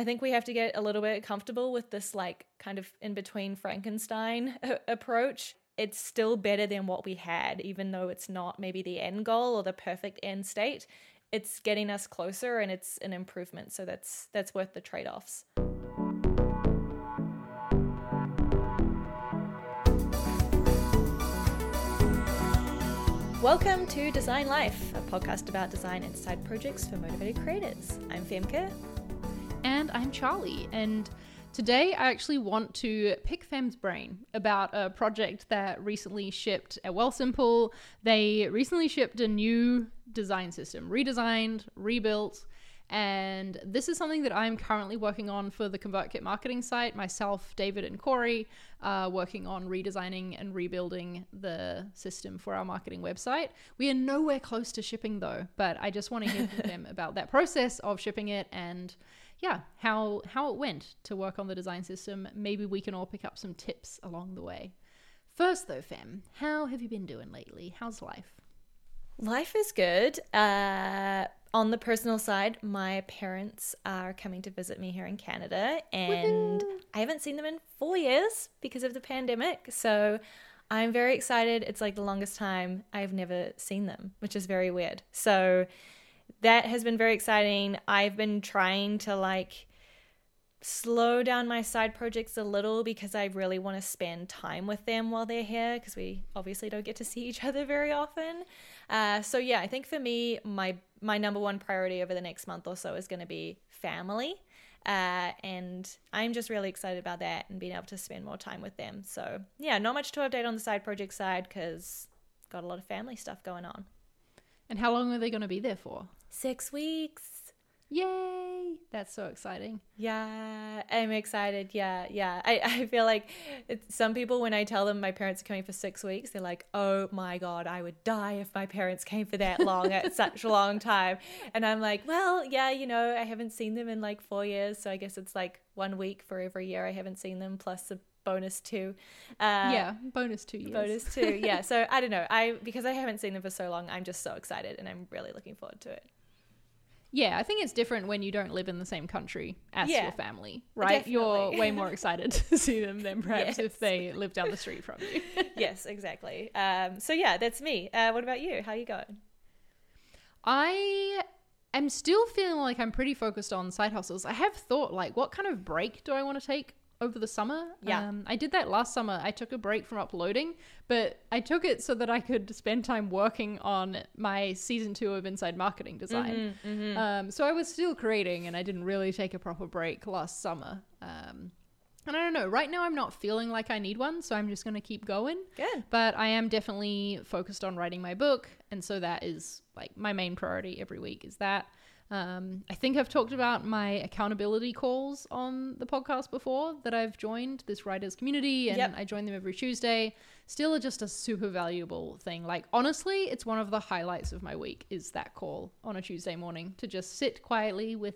I think we have to get a little bit comfortable with this, like, kind of in between Frankenstein approach. It's still better than what we had, even though it's not maybe the end goal or the perfect end state. It's getting us closer and it's an improvement. So that's that's worth the trade-offs. Welcome to Design Life, a podcast about design and side projects for motivated creators. I'm Femke. And I'm Charlie. And today I actually want to pick Fem's brain about a project that recently shipped at Wealthsimple. They recently shipped a new design system, redesigned, rebuilt, and this is something that I'm currently working on for the ConvertKit marketing site. Myself, David, and Corey are working on redesigning and rebuilding the system for our marketing website. We are nowhere close to shipping though, but I just want to hear from them about that process of shipping it and yeah, how how it went to work on the design system. Maybe we can all pick up some tips along the way. First though, Fem, how have you been doing lately? How's life? Life is good. Uh, on the personal side, my parents are coming to visit me here in Canada, and Woo-hoo! I haven't seen them in four years because of the pandemic. So I'm very excited. It's like the longest time I've never seen them, which is very weird. So that has been very exciting. I've been trying to like slow down my side projects a little because I really want to spend time with them while they're here because we obviously don't get to see each other very often. Uh, so yeah, I think for me, my my number one priority over the next month or so is going to be family. Uh, and I'm just really excited about that and being able to spend more time with them. So yeah, not much to update on the side project side because got a lot of family stuff going on. And how long are they going to be there for? Six weeks. Yay! That's so exciting. Yeah, I'm excited. Yeah, yeah. I, I feel like some people, when I tell them my parents are coming for six weeks, they're like, oh my God, I would die if my parents came for that long at such a long time. And I'm like, well, yeah, you know, I haven't seen them in like four years. So I guess it's like one week for every year I haven't seen them, plus a bonus two. Uh, yeah, bonus two years. Bonus two. yeah. So I don't know. I because I haven't seen them for so long, I'm just so excited and I'm really looking forward to it. Yeah, I think it's different when you don't live in the same country as yeah, your family, right? Definitely. You're way more excited to see them than perhaps yes. if they live down the street from you. yes, exactly. Um, so yeah, that's me. Uh, what about you? How you going? I am still feeling like I'm pretty focused on side hustles. I have thought like, what kind of break do I want to take over the summer. Yeah. Um, I did that last summer. I took a break from uploading, but I took it so that I could spend time working on my season two of Inside Marketing Design. Mm-hmm, mm-hmm. Um, so I was still creating and I didn't really take a proper break last summer. Um, and I don't know, right now I'm not feeling like I need one, so I'm just going to keep going. Good. But I am definitely focused on writing my book. And so that is like my main priority every week is that. Um, I think I've talked about my accountability calls on the podcast before that I've joined this writers community and yep. I join them every Tuesday. Still are just a super valuable thing. Like honestly, it's one of the highlights of my week is that call on a Tuesday morning to just sit quietly with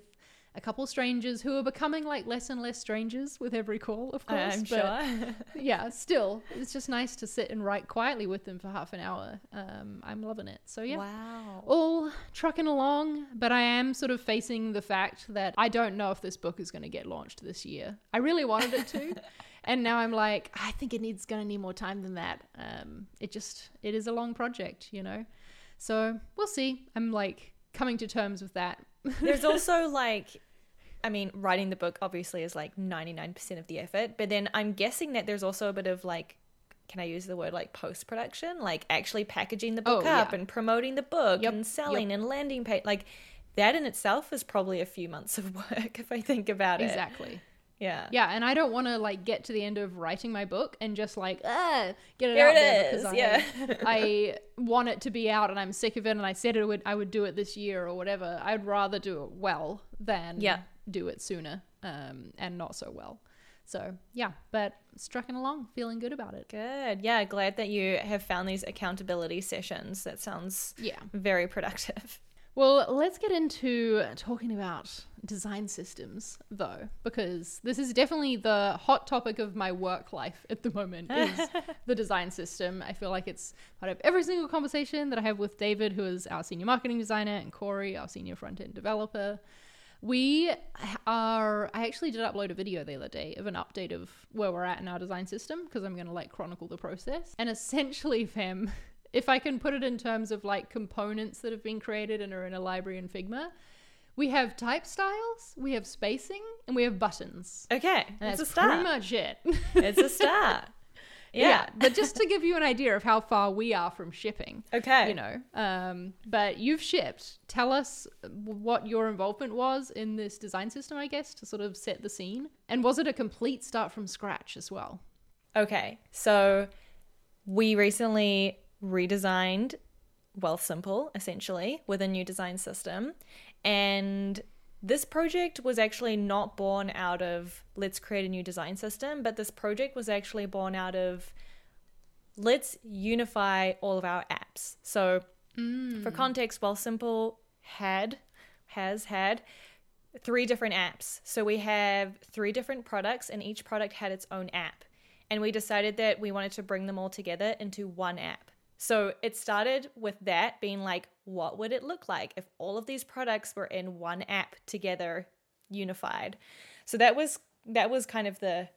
a couple strangers who are becoming like less and less strangers with every call, of course. I'm but sure. yeah, still, it's just nice to sit and write quietly with them for half an hour. Um, I'm loving it. So yeah, wow, all trucking along. But I am sort of facing the fact that I don't know if this book is going to get launched this year. I really wanted it to. and now I'm like, I think it needs going to need more time than that. Um, it just, it is a long project, you know. So we'll see. I'm like coming to terms with that there's also like I mean, writing the book obviously is like 99% of the effort, but then I'm guessing that there's also a bit of like can I use the word like post production, like actually packaging the book oh, up yeah. and promoting the book yep. and selling yep. and landing page like that in itself is probably a few months of work if I think about it. Exactly. Yeah. Yeah, and I don't want to like get to the end of writing my book and just like ah get it there out it there is. because yeah. I, I want it to be out and I'm sick of it and I said it would I would do it this year or whatever. I'd rather do it well than yeah. do it sooner um, and not so well. So yeah, but strucking along, feeling good about it. Good. Yeah, glad that you have found these accountability sessions. That sounds yeah very productive. Well, let's get into talking about design systems though, because this is definitely the hot topic of my work life at the moment is the design system. I feel like it's part of every single conversation that I have with David, who is our senior marketing designer, and Corey, our senior front end developer. We are. I actually did upload a video the other day of an update of where we're at in our design system because I'm going to like chronicle the process. And essentially, fam, if I can put it in terms of like components that have been created and are in a library in Figma, we have type styles, we have spacing, and we have buttons. Okay, And it's that's a start. pretty much it. it's a start. Yeah. but just to give you an idea of how far we are from shipping. Okay. You know, um, but you've shipped. Tell us what your involvement was in this design system, I guess, to sort of set the scene. And was it a complete start from scratch as well? Okay, so we recently redesigned Wealthsimple essentially with a new design system. And this project was actually not born out of let's create a new design system, but this project was actually born out of let's unify all of our apps. So, for mm. context, Wealthsimple had, has had three different apps. So we have three different products, and each product had its own app. And we decided that we wanted to bring them all together into one app. So it started with that being like, what would it look like if all of these products were in one app together, unified? So that was that was kind of the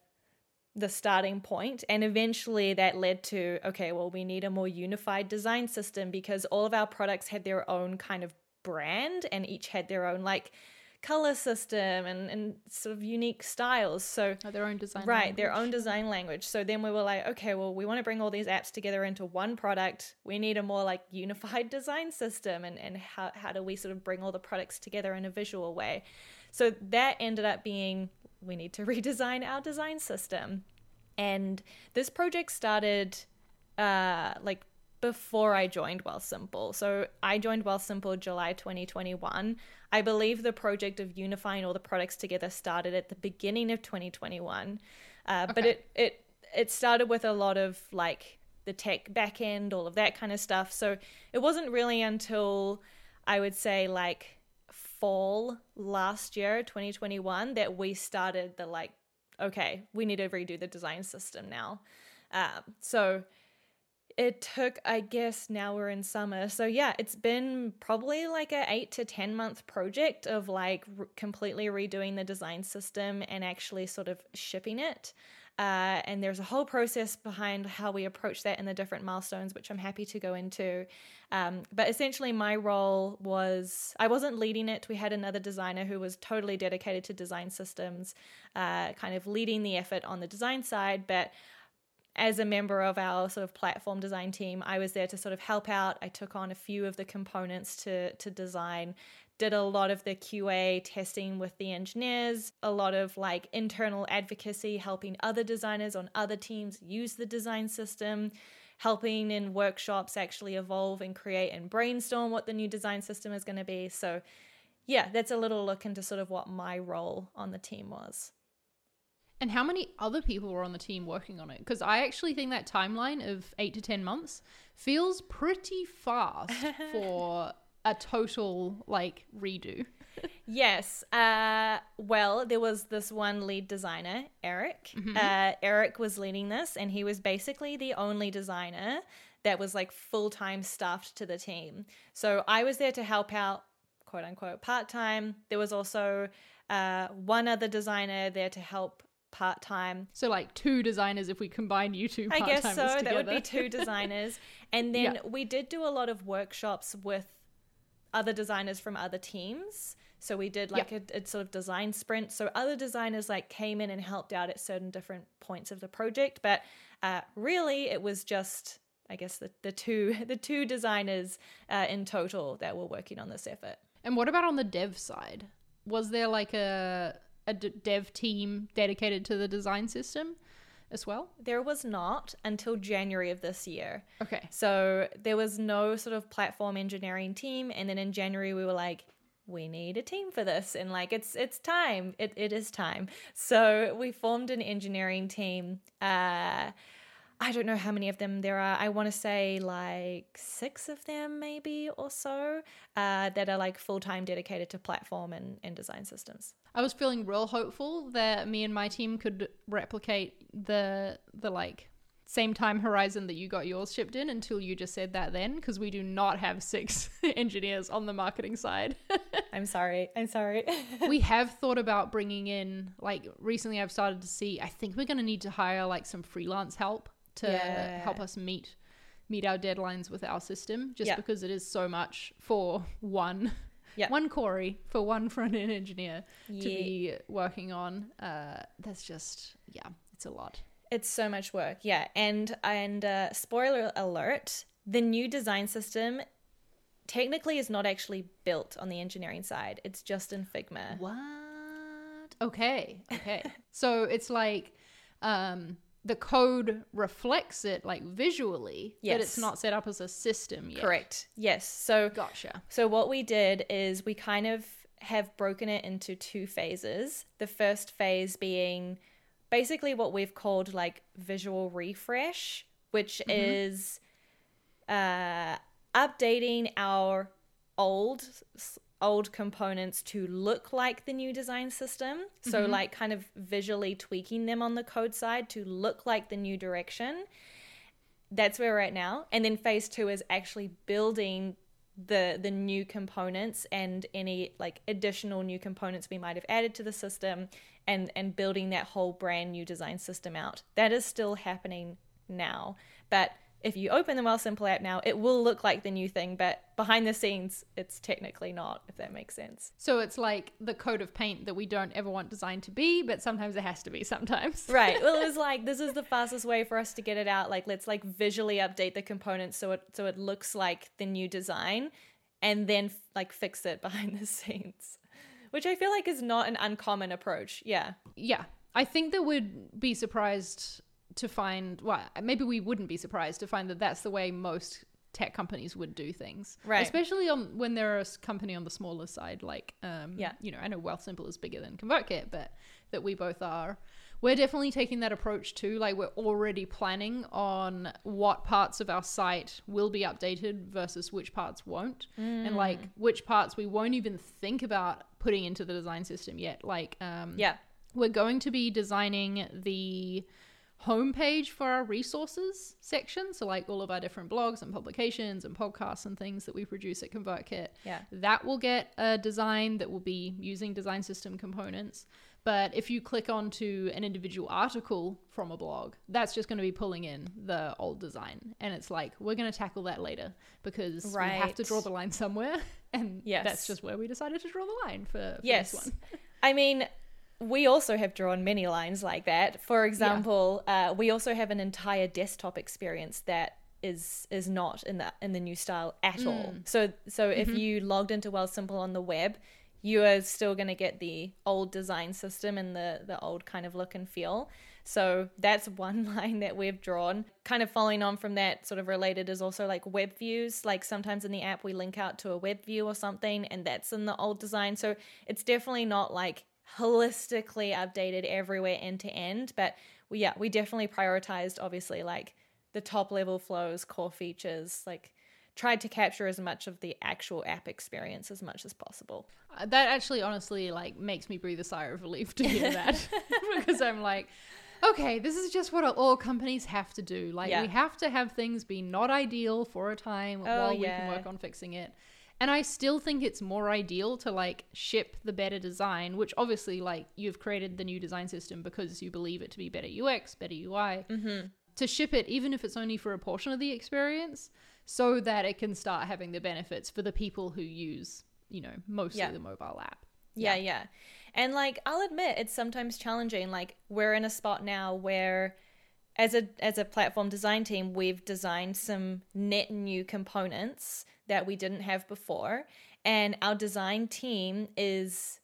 the starting point and eventually that led to okay well we need a more unified design system because all of our products had their own kind of brand and each had their own like color system and, and sort of unique styles. So Oh, their own design. right their own design language. So then we were like okay well we want to bring all these apps together into one product. We need a more like unified design system and, and how, how do we sort of bring all the products together in a visual way? So that ended up being we need to redesign our design system. And this project started uh, like before I joined Wealthsimple. So I joined Wealthsimple July 2021. I believe the project of unifying all the products together started at the beginning of 2021. Uh, But it it it started with a lot of like the tech backend, all of that kind of stuff. So it wasn't really until I would say like fall last year, 2021, that we started the like, okay, we need to redo the design system now. Um, so it took, I guess, now we're in summer. So yeah, it's been probably like a eight to 10 month project of like r- completely redoing the design system and actually sort of shipping it. Uh, and there's a whole process behind how we approach that and the different milestones, which I'm happy to go into. Um, but essentially, my role was I wasn't leading it. We had another designer who was totally dedicated to design systems, uh, kind of leading the effort on the design side. But as a member of our sort of platform design team, I was there to sort of help out. I took on a few of the components to to design, did a lot of the QA testing with the engineers, a lot of like internal advocacy, helping other designers on other teams use the design system, helping in workshops actually evolve and create and brainstorm what the new design system is going to be. So, yeah, that's a little look into sort of what my role on the team was. And how many other people were on the team working on it? Because I actually think that timeline of eight to 10 months feels pretty fast for a total like redo. Yes. Uh, well, there was this one lead designer, Eric. Uh, Eric was leading this, and he was basically the only designer that was like full time staffed to the team. So I was there to help out, quote unquote, part time. There was also uh, one other designer there to help part time. So like two designers if we combine you two I guess so. That would be together. two designers. And then Yeah. we did do a lot of workshops with other designers from other teams. So we did like a, a sort of design sprint. So other designers like came in and helped out at certain different points of the project. But uh, really, it was just I guess the, the two the two designers uh, in total that were working on this effort. And what about on the dev side? Was there like a a d- dev team dedicated to the design system as well? There was not until January of this year. Okay. So there was no sort of platform engineering team, and then in January we were like, we need a team for this, and like it's it's time. It it is time. So we formed an engineering team. Uh, I don't know how many of them there are. I want to say like six of them, maybe or so, uh, that are like full time dedicated to platform and, and design systems. I was feeling real hopeful that me and my team could replicate the the like same time horizon that you got yours shipped in until you just said that then because we do not have six engineers on the marketing side. I'm sorry. I'm sorry. we have thought about bringing in like recently I've started to see I think we're going to need to hire like some freelance help to Yeah. help us meet meet our deadlines with our system just Yeah. because it is so much for one Yeah. one Corey for one front end engineer to be working on uh that's just yeah it's a lot It's so much work, yeah. And and uh, spoiler alert: the new design system technically is not actually built on the engineering side. It's just in Figma. What? Okay, okay. so it's like um the code reflects it like visually, but it's not set up as a system yet. Correct. Yes. So Gotcha. so what we did is we kind of have broken it into two phases. The first phase being basically what we've called like visual refresh, which is uh, updating our old old components to look like the new design system. So mm-hmm. like kind of visually tweaking them on the code side to look like the new direction. That's where we're at now. And then phase 2 is actually building the the new components and any like additional new components we might have added to the system and and building that whole brand new design system out. That is still happening now. But if you open the Wealthsimple app now, it will look like the new thing, but behind the scenes, it's technically not, if that makes sense. So it's like the coat of paint that we don't ever want design to be, but sometimes it has to be sometimes. Right. Well, it was like this is the fastest way for us to get it out. Like, let's like visually update the components so it so it looks like the new design, and then like fix it behind the scenes, which I feel like is not an uncommon approach. Yeah. Yeah. I think that we'd be surprised to find, well, maybe we wouldn't be surprised to find that that's the way most tech companies would do things. Right. Especially on when they're a company on the smaller side, like, um, Yeah. you know, I know Wealthsimple is bigger than ConvertKit, but that we both are. We're definitely taking that approach too. Like, we're already planning on what parts of our site will be updated versus which parts won't, and like which parts we won't even think about putting into the design system yet. Like, um, Yeah. we're going to be designing the homepage for our resources section. So, like all of our different blogs and publications and podcasts and things that we produce at ConvertKit. Yeah. That will get a design that will be using design system components. But if you click onto an individual article from a blog, that's just going to be pulling in the old design. And it's like, we're going to tackle that later because we have to draw the line somewhere. And Yes. that's just where we decided to draw the line for, for Yes. this one. I mean, we also have drawn many lines like that. For example, uh, we also have an entire desktop experience that is is not in the in the new style at all. So so if you logged into Wealthsimple on the web, you are still going to get the old design system and the the old kind of look and feel. So that's one line that we've drawn. Kind of following on from that, sort of related is also like web views. Like sometimes in the app, we link out to a web view or something, and that's in the old design. So it's definitely not like holistically updated everywhere end to end. But we, yeah, we definitely prioritized obviously like the top level flows, core features, like tried to capture as much of the actual app experience as much as possible. Uh, that actually honestly like makes me breathe a sigh of relief to hear that because i'm like okay this is just what all companies have to do like Yeah. we have to have things be not ideal for a time while we can work on fixing it and i still think it's more ideal to like ship the better design which obviously like you've created the new design system because you believe it to be better ux better ui mm-hmm. to ship it even if it's only for a portion of the experience so that it can start having the benefits for the people who use you know mostly Yeah. the mobile app Yeah, yeah. And like I'll admit it's sometimes challenging. Like we're in a spot now where as a as a platform design team, we've designed some net new components that we didn't have before. And our design team is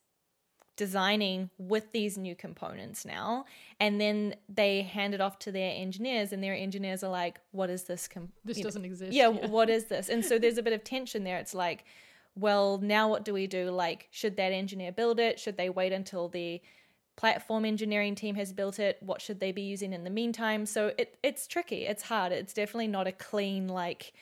designing with these new components now and then they hand it off to their engineers and their engineers are like what is this com- this doesn't exist yeah, what is this? And so there's a bit of tension there. It's like, well, now what do we do? Like, should that engineer build it? Should they wait until the platform engineering team has built it? What should they be using in the meantime? So it it's tricky. It's hard. It's definitely not a clean like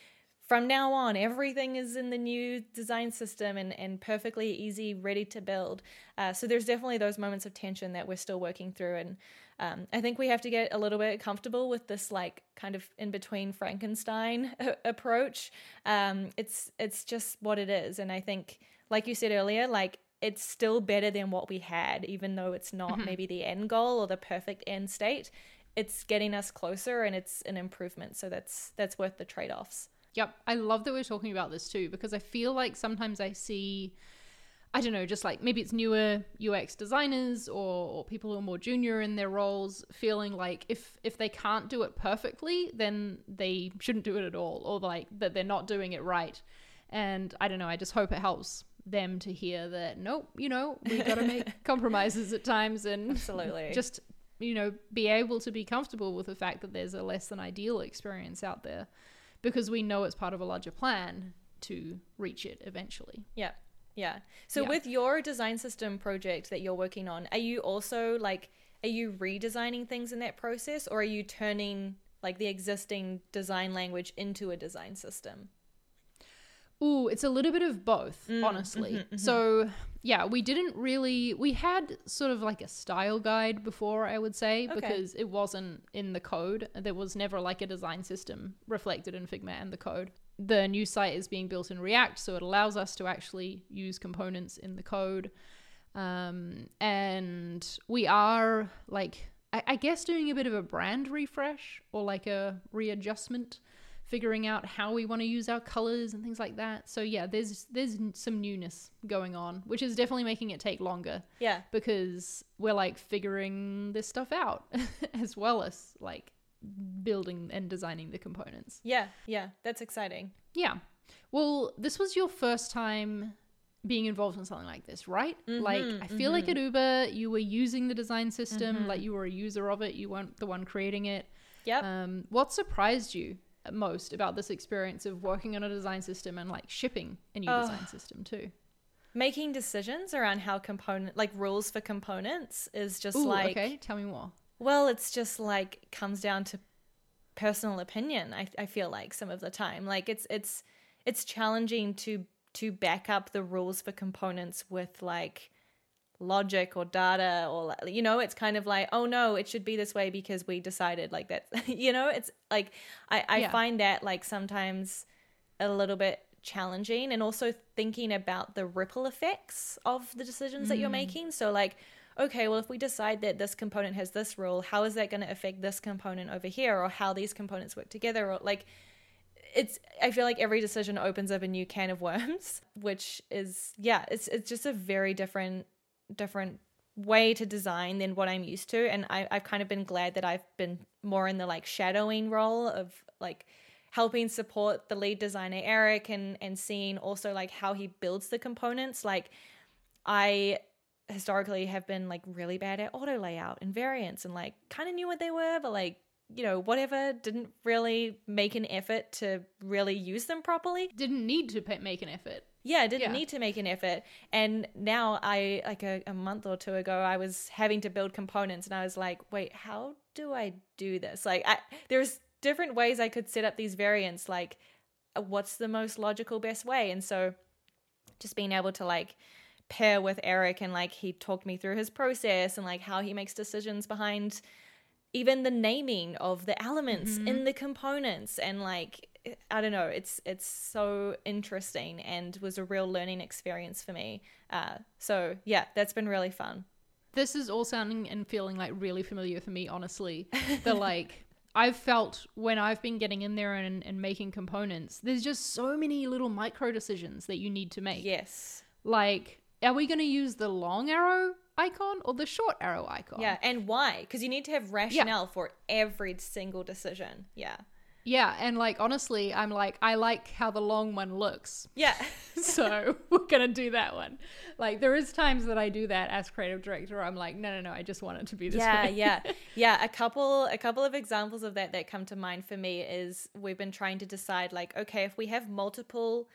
from now on everything is in the new design system and, and perfectly easy ready to build uh, so there's definitely those moments of tension that we're still working through and um, i think we have to get a little bit comfortable with this like kind of in between frankenstein approach um, it's it's just what it is and i think like you said earlier, like it's still better than what we had, even though it's not Mm-hmm. maybe the end goal or the perfect end state. It's getting us closer and it's an improvement. So that's that's worth the trade offs. Yep. I love that we're talking about this too because I feel like sometimes I see I don't know, just like maybe it's newer UX designers or, or people who are more junior in their roles feeling like if if they can't do it perfectly, then they shouldn't do it at all or like that they're not doing it right. And I don't know, I just hope it helps them to hear that nope, you know, we got to make compromises at times and Absolutely. just you know, be able to be comfortable with the fact that there's a less than ideal experience out there because we know it's part of a larger plan to reach it eventually. Yeah. Yeah. So Yeah. with your design system project that you're working on, are you also like are you redesigning things in that process or are you turning like the existing design language into a design system? Ooh, it's a little bit of both, Mm, honestly. mhm, mhm. So, yeah, we didn't really we had sort of like a style guide before, I would say, Okay. because it wasn't in the code. There was never like a design system reflected in Figma and the code. The new site is being built in React, so it allows us to actually use components in the code. Um, and we are like I, I guess doing a bit of a brand refresh or like a readjustment figuring out how we want to use our colors and things like that. So yeah, there's there's some newness going on, which is definitely making it take longer Yeah. because we're like figuring this stuff out as well as like building and designing the components. Yeah. Yeah. That's exciting. Yeah. Well, this was your first time being involved in something like this, right? like Mhm, I feel like at Uber you were using the design system, like you were a user of it, you weren't the one creating it. Yep. Um, what surprised you most about this experience of working on a design system and like shipping a new Oh. design system too? Making decisions around how component like rules for components is just Ooh, like okay, tell me more. Well, it's just like comes down to personal opinion. I, I feel like some of the time, like it's it's it's challenging to to back up the rules for components with like logic or data or you know it's kind of like oh no it should be this way because we decided like that you know it's like i i Yeah. find that like sometimes a little bit challenging and also thinking about the ripple effects of the decisions that you're mm. making. So like okay well if we decide that this component has this rule how is that going to affect this component over here or how these components work together? Or like it's i feel like every decision opens up a new can of worms which is yeah it's it's just a very different different way to design than what i'm used to and I, i've kind of been glad that i've been more in the like shadowing role of like helping support the lead designer eric and and seeing also like how he builds the components like i historically have been like really bad at auto layout and variants and like kind of knew what they were but like you know whatever didn't really make an effort to really use them properly Didn't need to make an effort. Yeah I didn't Yeah. need to make an effort. And now i like a, a month or two ago i was having to build components and i was like wait how do i do this? Like I, there's different ways i could set up these variants like uh, what's the most logical best way? And so just being able to like pair with eric and like he talked me through his process and like how he makes decisions behind even the naming of the elements in the components and like I don't know, it's it's so interesting and was a real learning experience for me. Uh, so yeah, that's been really fun. This is all sounding and feeling like really familiar for me, honestly. the like I've felt when I've been getting in there and, and making components, there's just so many little micro decisions that you need to make. Yes. Like, are we going to use the long arrow icon or the short arrow icon? Yeah, and why? Because you need to have rationale for every single decision. Yeah. Yeah, and like honestly, I'm like I like how the long one looks. Yeah. so we're gonna do that one. Like there is times that I do that as creative director. I'm like, no, no, no, I just want it to be this yeah way. yeah yeah a couple a couple of examples of that that come to mind for me is we've been trying to decide like okay if we have multiple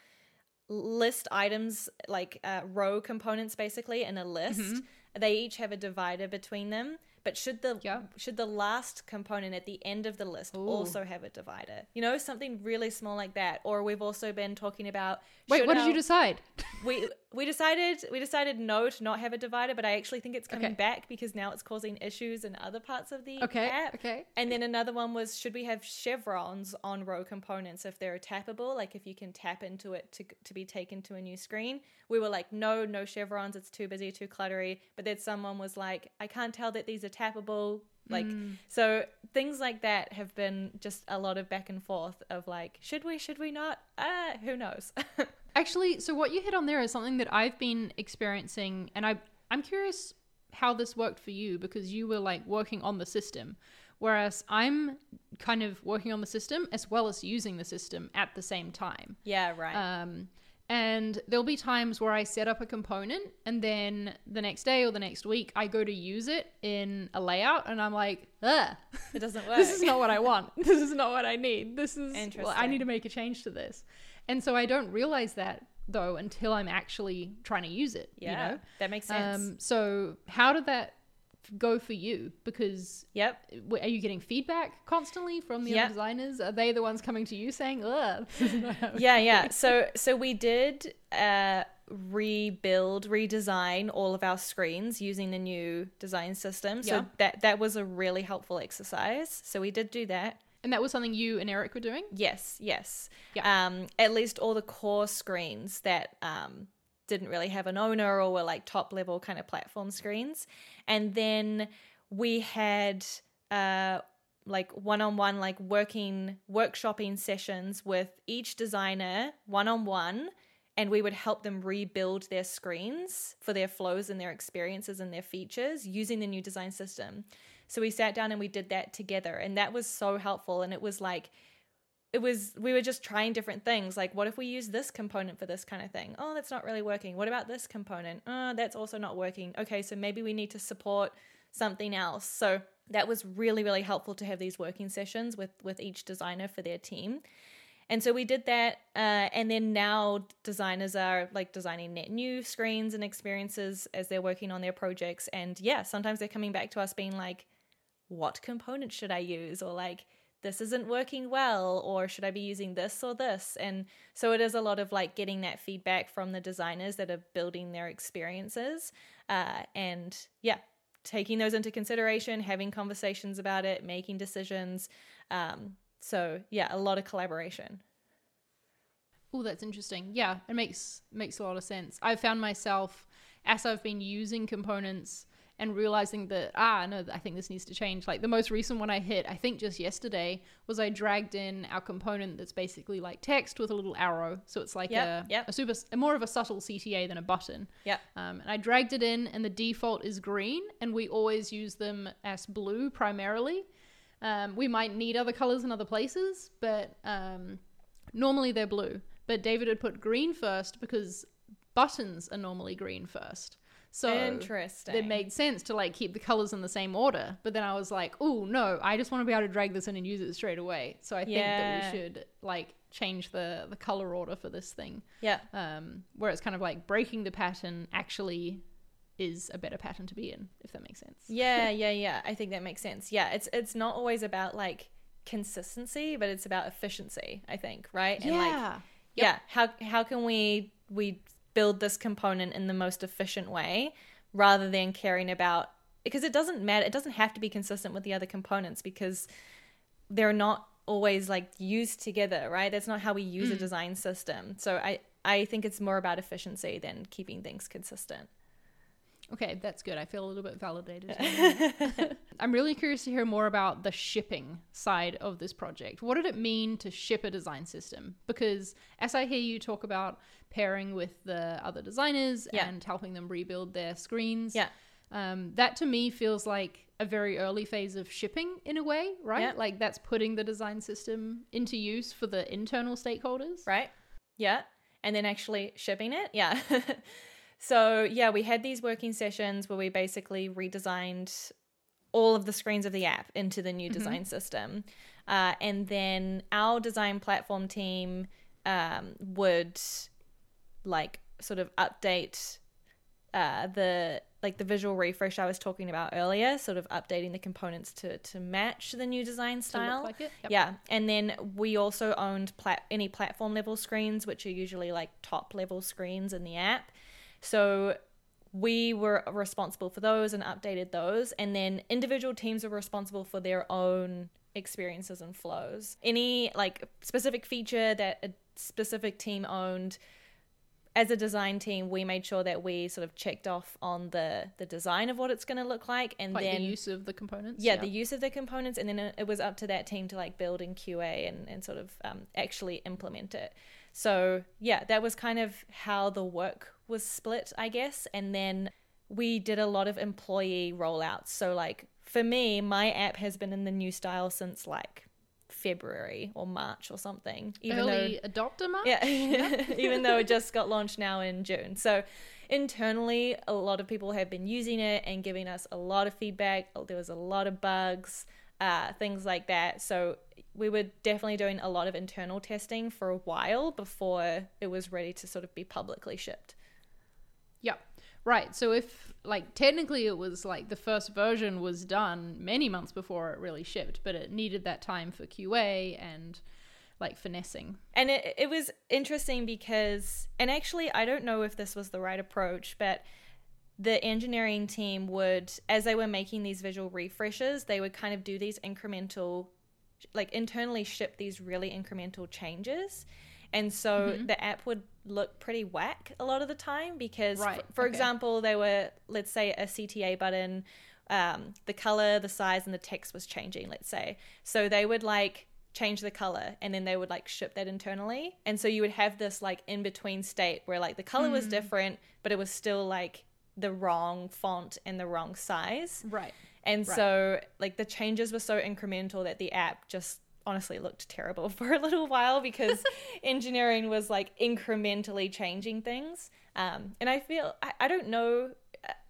list items like uh, row components basically in a list they each have a divider between them but should the Yeah. should the last component at the end of the list Ooh. also have a divider? You know, something really small like that. Or we've also been talking about Wait, what did you decide? we we decided we decided no to not have a divider, but I actually think it's coming Okay. back because now it's causing issues in other parts of the Okay, app. okay. And then another one was should we have chevrons on row components if they're tappable, like if you can tap into it to to be taken to a new screen? We were like, no, no chevrons. It's too busy, too cluttery. But then someone was like, I can't tell that these are tappable. Like Mm. so, things like that have been just a lot of back and forth of like, should we, should we not? Ah, who knows? Actually, so what you hit on there is something that I've been experiencing, and I I'm curious how this worked for you because you were like working on the system, whereas I'm kind of working on the system as well as using the system at the same time. yeah, right. Um, and there'll be times where I set up a component and then the next day or the next week I go to use it in a layout and I'm like, ugh, it doesn't work. this is not what I want. This is not what I need. This is, well, I need to make a change to this. And so I don't realize that though until I'm actually trying to use it. yeah, You know? that makes sense. Um, so how did that go for you? Because yep. are you getting feedback constantly from the Yep. other designers? Are they the ones coming to you saying, ugh, this is not how yeah yeah so so we did uh rebuild redesign all of our screens using the new design system so Yeah. that that was a really helpful exercise so we did do that And that was something you and Eric were doing? yes yes Yeah. um at least all the core screens that um didn't really have an owner or were like top level kind of platform screens and then we had uh like one-on-one like working workshopping sessions with each designer one-on-one and we would help them rebuild their screens for their flows and their experiences and their features using the new design system so we sat down and we did that together and that was so helpful and it was like it was we were just trying different things like what if we use this component for this kind of thing? Oh that's not really working. What about this component? Oh that's also not working. Okay so maybe we need to support something else. So that was really really helpful to have these working sessions with with each designer for their team. And so we did that uh, and then now designers are like designing net new screens and experiences as they're working on their projects. And yeah sometimes they're coming back to us being like what component should I use? Or like, this isn't working well, or should I be using this or this? And so it is a lot of like getting that feedback from the designers that are building their experiences. Uh, and yeah, taking those into consideration, having conversations about it, making decisions. Um, so yeah, a lot of collaboration. Oh, that's interesting. Yeah, it makes makes a lot of sense. I've found myself as I've been using components and realizing that ah no, I think this needs to change. Like the most recent one I hit, I think just yesterday, was I dragged in our component that's basically like text with a little arrow. So it's like Yep, a, yep. a super more of a subtle CTA than a button. yeah Um, and I dragged it in, and the default is green, and we always use them as blue primarily. Um, we might need other colors in other places, but um, normally they're blue. But David had put green first because buttons are normally green first. So Interesting. it made sense to like keep the colors in the same order. But then I was like, oh no, I just want to be able to drag this in and use it straight away. So I think that we should like change the the color order for this thing Yeah. um, where it's kind of like breaking the pattern actually is a better pattern to be in, if that makes sense. yeah yeah yeah i think that makes sense yeah it's it's not always about like consistency but it's about efficiency i think right and like Yep. yeah how how can we we build this component in the most efficient way rather than caring about because it doesn't matter it doesn't have to be consistent with the other components because they're not always like used together right? That's not how we use a mm. design system. So i i think it's more about efficiency than keeping things consistent Okay, that's good. I feel a little bit validated. I'm really curious to hear more about the shipping side of this project. What did it mean to ship a design system? Because as I hear you talk about pairing with the other designers Yeah. and helping them rebuild their screens, Yeah. um, that to me feels like a very early phase of shipping in a way, right? Yeah. Like that's putting the design system into use for the internal stakeholders. right? Yeah. And then actually shipping it. Yeah. so, yeah, we had these working sessions where we basically redesigned all of the screens of the app into the new design system. Uh, and then our design platform team um, would like sort of update uh, the like the visual refresh I was talking about earlier, sort of updating the components to to match the new design style. like it. Yep. Yeah, and then we also owned plat- any platform level screens, which are usually like top level screens in the app. So we were responsible for those and updated those, and then individual teams were responsible for their own experiences and flows. Any like specific feature that a specific team owned. As a design team, we made sure that we sort of checked off on the the design of what it's going to look like, and Like then the use of the components. yeah, the use of the components and then it it was up to that team to like build in qa and, and sort of um, actually implement it so yeah that was kind of how the work was split i guess and then we did a lot of employee rollouts so like for me my app has been in the new style since like february or march or something even though Early adopter mark. yeah, even though it just got launched now in June. So internally, a lot of people have been using it and giving us a lot of feedback. There was a lot of bugs, uh, things like that. So we were definitely doing a lot of internal testing for a while before it was ready to sort of be publicly shipped. Yep. Right. So if like technically it was like the first version was done many months before it really shipped, but it needed that time for QA and like finessing. And it, it was interesting because, and actually, I don't know if this was the right approach, but the engineering team would, as they were making these visual refreshes, they would kind of do these incremental, like internally ship these really incremental changes. And so the app would look pretty whack a lot of the time because, Right, f- for okay. example, they were, let's say, a CTA button, um, the color, the size, and the text was changing, let's say. So they would like change the color and then they would like ship that internally. And so you would have this like in between state where like the color was different, but it was still like the wrong font and the wrong size. Right. And Right. so like the changes were so incremental that the app just honestly looked terrible for a little while because engineering was like incrementally changing things. Um, and I feel I, I don't know.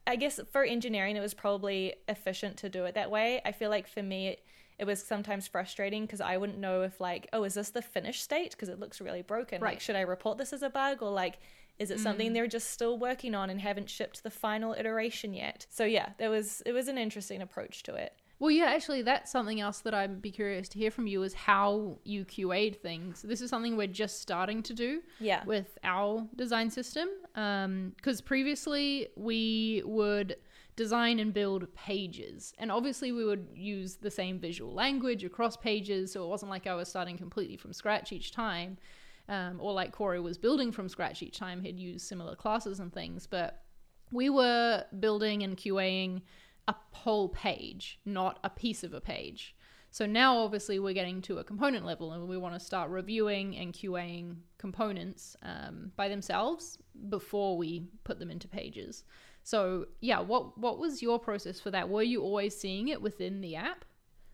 I guess for engineering it was probably efficient to do it that way. I feel like for me it, it was sometimes frustrating because I wouldn't know if like oh is this the finished state because it looks really broken. Like Right. should I report this as a bug or like is it something mm. they're just still working on and haven't shipped the final iteration yet? So yeah, there was it was an interesting approach to it. Well, yeah, actually, that's something else that I'd be curious to hear from you is how you QA'd things. This is something we're just starting to do Yeah. with our design system. Um, because previously we would design and build pages. And obviously, we would use the same visual language across pages. So it wasn't like I was starting completely from scratch each time. Um, or like Corey was building from scratch each time, he'd use similar classes and things. But we were building and QAing a whole page, not a piece of a page. So now obviously we're getting to a component level and we want to start reviewing and QAing components um, by themselves before we put them into pages. So yeah, what what was your process for that? Were you always seeing it within the app?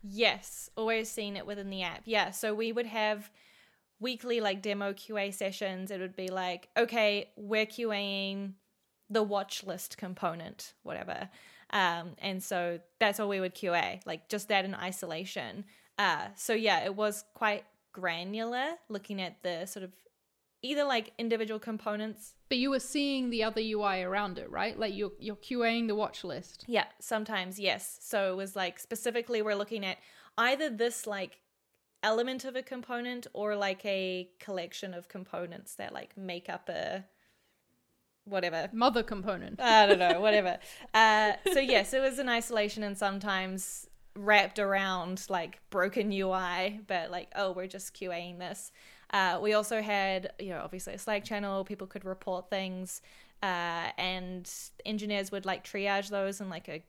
Yes, always seeing it within the app. Yeah, so we would have weekly like demo QA sessions. It would be like, okay, we're QAing the watch list component, whatever. Um, and so that's all we would QA, like just that in isolation. Uh, so yeah, it was quite granular looking at the sort of either like individual components. But you were seeing the other UI around it, right? Like you're you're QAing the watch list. Yeah, sometimes, yes. So it was like specifically we're looking at either this like element of a component or like a collection of components that like make up a whatever. Mother component. I don't know, whatever. Uh, so yes, it was in isolation and sometimes wrapped around like broken UI, but like, oh, we're just QAing this. Uh, we also had, you know, obviously a Slack channel. People could report things, uh, and engineers would like triage those in like a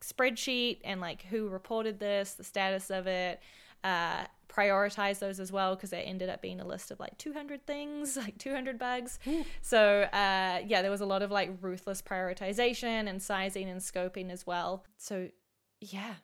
spreadsheet and like who reported this, the status of it. Uh, prioritize those as well because it ended up being a list of like 200 things, like 200 bugs. So uh, yeah, there was a lot of like ruthless prioritization and sizing and scoping as well. So yeah,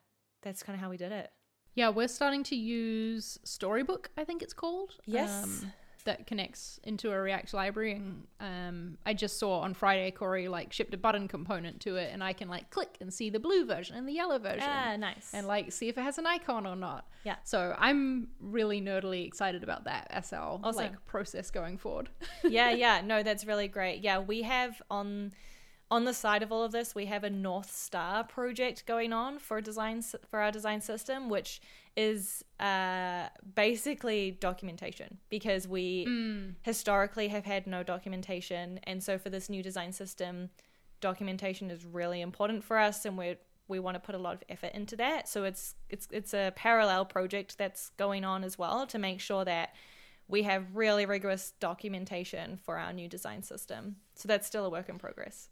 that's kind of how we did it. Yeah, we're starting to use Storybook, I think it's called. Yes. Um, that connects into a React library. And um, I just saw on Friday, Corey like shipped a button component to it, and I can like click and see the blue version and the yellow version. Ah, nice. And like see if it has an icon or not. Yeah. So I'm really nerdily excited about that as our Awesome. like process going forward. yeah, yeah. No, that's really great. Yeah, we have on on the side of all of this, we have a North Star project going on for design for our design system, which is uh, basically documentation because we Mm. historically have had no documentation, and so for this new design system, documentation is really important for us, and we we want to put a lot of effort into that. So it's it's it's a parallel project that's going on as well to make sure that we have really rigorous documentation for our new design system. So that's still a work in progress.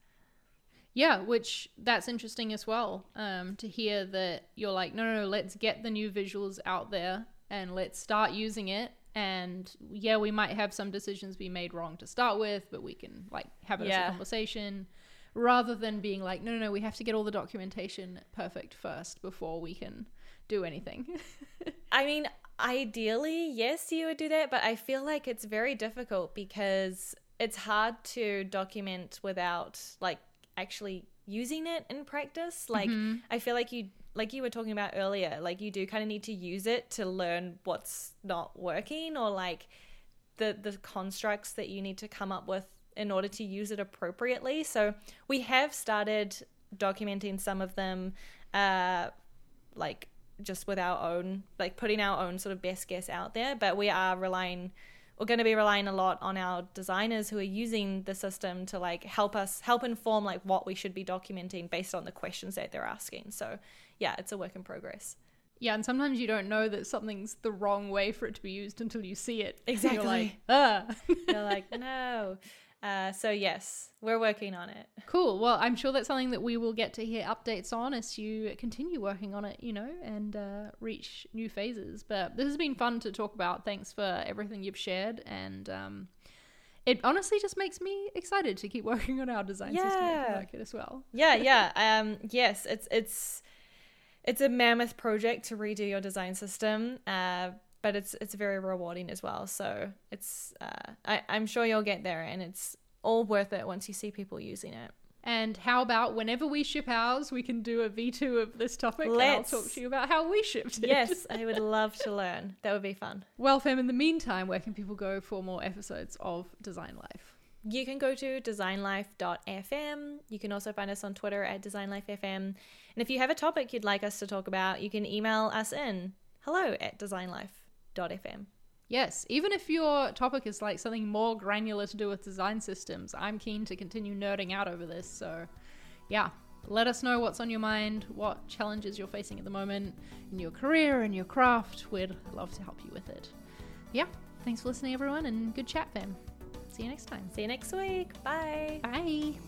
Yeah, which that's interesting as well. Um, to hear that you're like, no, no, no, let's get the new visuals out there and let's start using it. And yeah, we might have some decisions be made wrong to start with, but we can like have it as a conversation rather than being like, no, no, no, we have to get all the documentation perfect first before we can do anything. I mean, ideally, yes, you would do that, but I feel like it's very difficult because it's hard to document without like actually using it in practice. Like I feel like you like you were talking about earlier, like you do kind of need to use it to learn what's not working or like the the constructs that you need to come up with in order to use it appropriately. So we have started documenting some of them uh like just with our own like putting our own sort of best guess out there, but we are relying we're going to be relying a lot on our designers who are using the system to like help us help inform like what we should be documenting based on the questions that they're asking. So, yeah, it's a work in progress. yeah, and sometimes you don't know that something's the wrong way for it to be used until you see it. And You're like, Exactly. ah. You're like, "No." Uh, so yes, we're working on it. Cool. Well, I'm sure that's something that we will get to hear updates on as you continue working on it, you know, and uh, reach new phases. But this has been fun to talk about. Thanks for everything you've shared. And um, it honestly just makes me excited to keep working on our design system Yeah. at Market as well. yeah yeah um yes it's it's it's a mammoth project to redo your design system uh but it's it's very rewarding as well so it's uh I, i'm sure you'll get there and it's all worth it once you see people using it And how about whenever we ship ours, we can do a V2 of this topic and Let's. I'll talk to you about how we shipped it. yes i would love to learn that would be fun Well, fam, in the meantime, where can people go for more episodes of Design Life? you can go to designlife.fm. You can also find us on Twitter at designlifefm. And if you have a topic you'd like us to talk about, you can email us in hello at designlife.fm. Yes, even if your topic is like something more granular to do with design systems, I'm keen to continue nerding out over this. So, yeah, let us know what's on your mind, what challenges you're facing at the moment in your career and your craft. We'd love to help you with it. Yeah, thanks for listening, everyone, and good chat, fam. See you next time. See you next week. Bye. Bye.